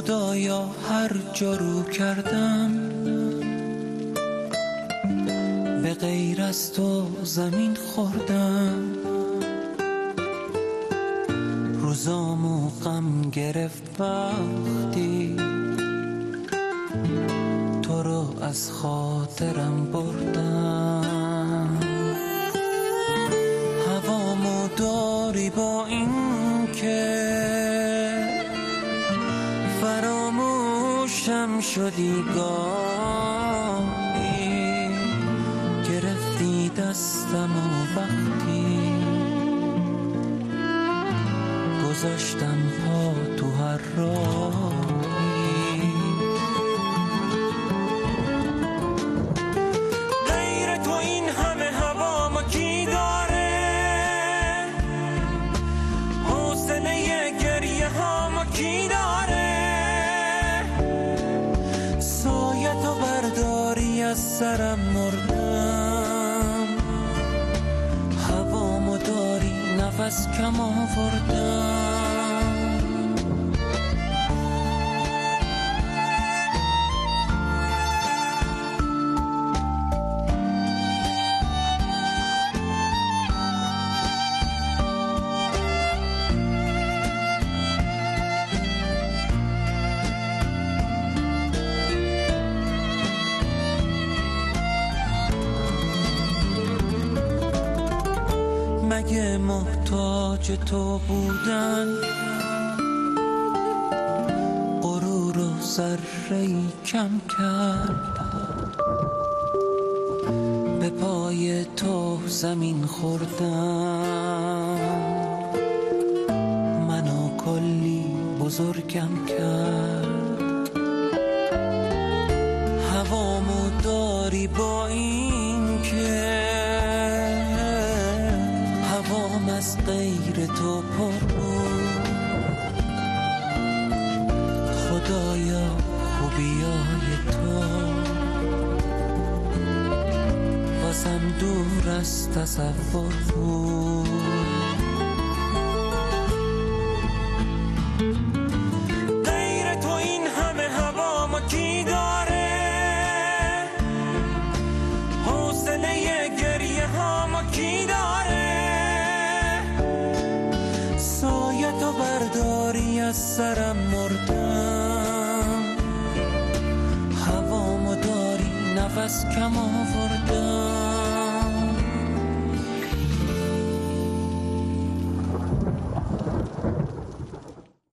خدایا هر جا رو کردم. به غیر از تو زمین خوردم. روزامو غم گرفت وقتی تو رو از خاطرم بردم. هوامو داری با این که فراموشم شدی گاهی؟ گرفتی دستم و وقتی گذاشتم پا تو هر راهی. غیر تو این همه هوا ما کی داره؟ حوصله گریه ها ما کی داره؟ سرم مردم. هوامو داری نفس کم آوردم. مگه محتاج تو بودن غرور و ذره کم کرد به پای تو زمین خوردم. منو کلی بزرگم کرد. هوامو داری با تو پر بود. خدایا خوبیای تو. واسم دور از تصور بود. غیر تو این همه هوا ما کی داره؟ حوصله گریه ها ما کی داره؟ برداری از سرم مردم. هوامو داری نفس کم آوردم.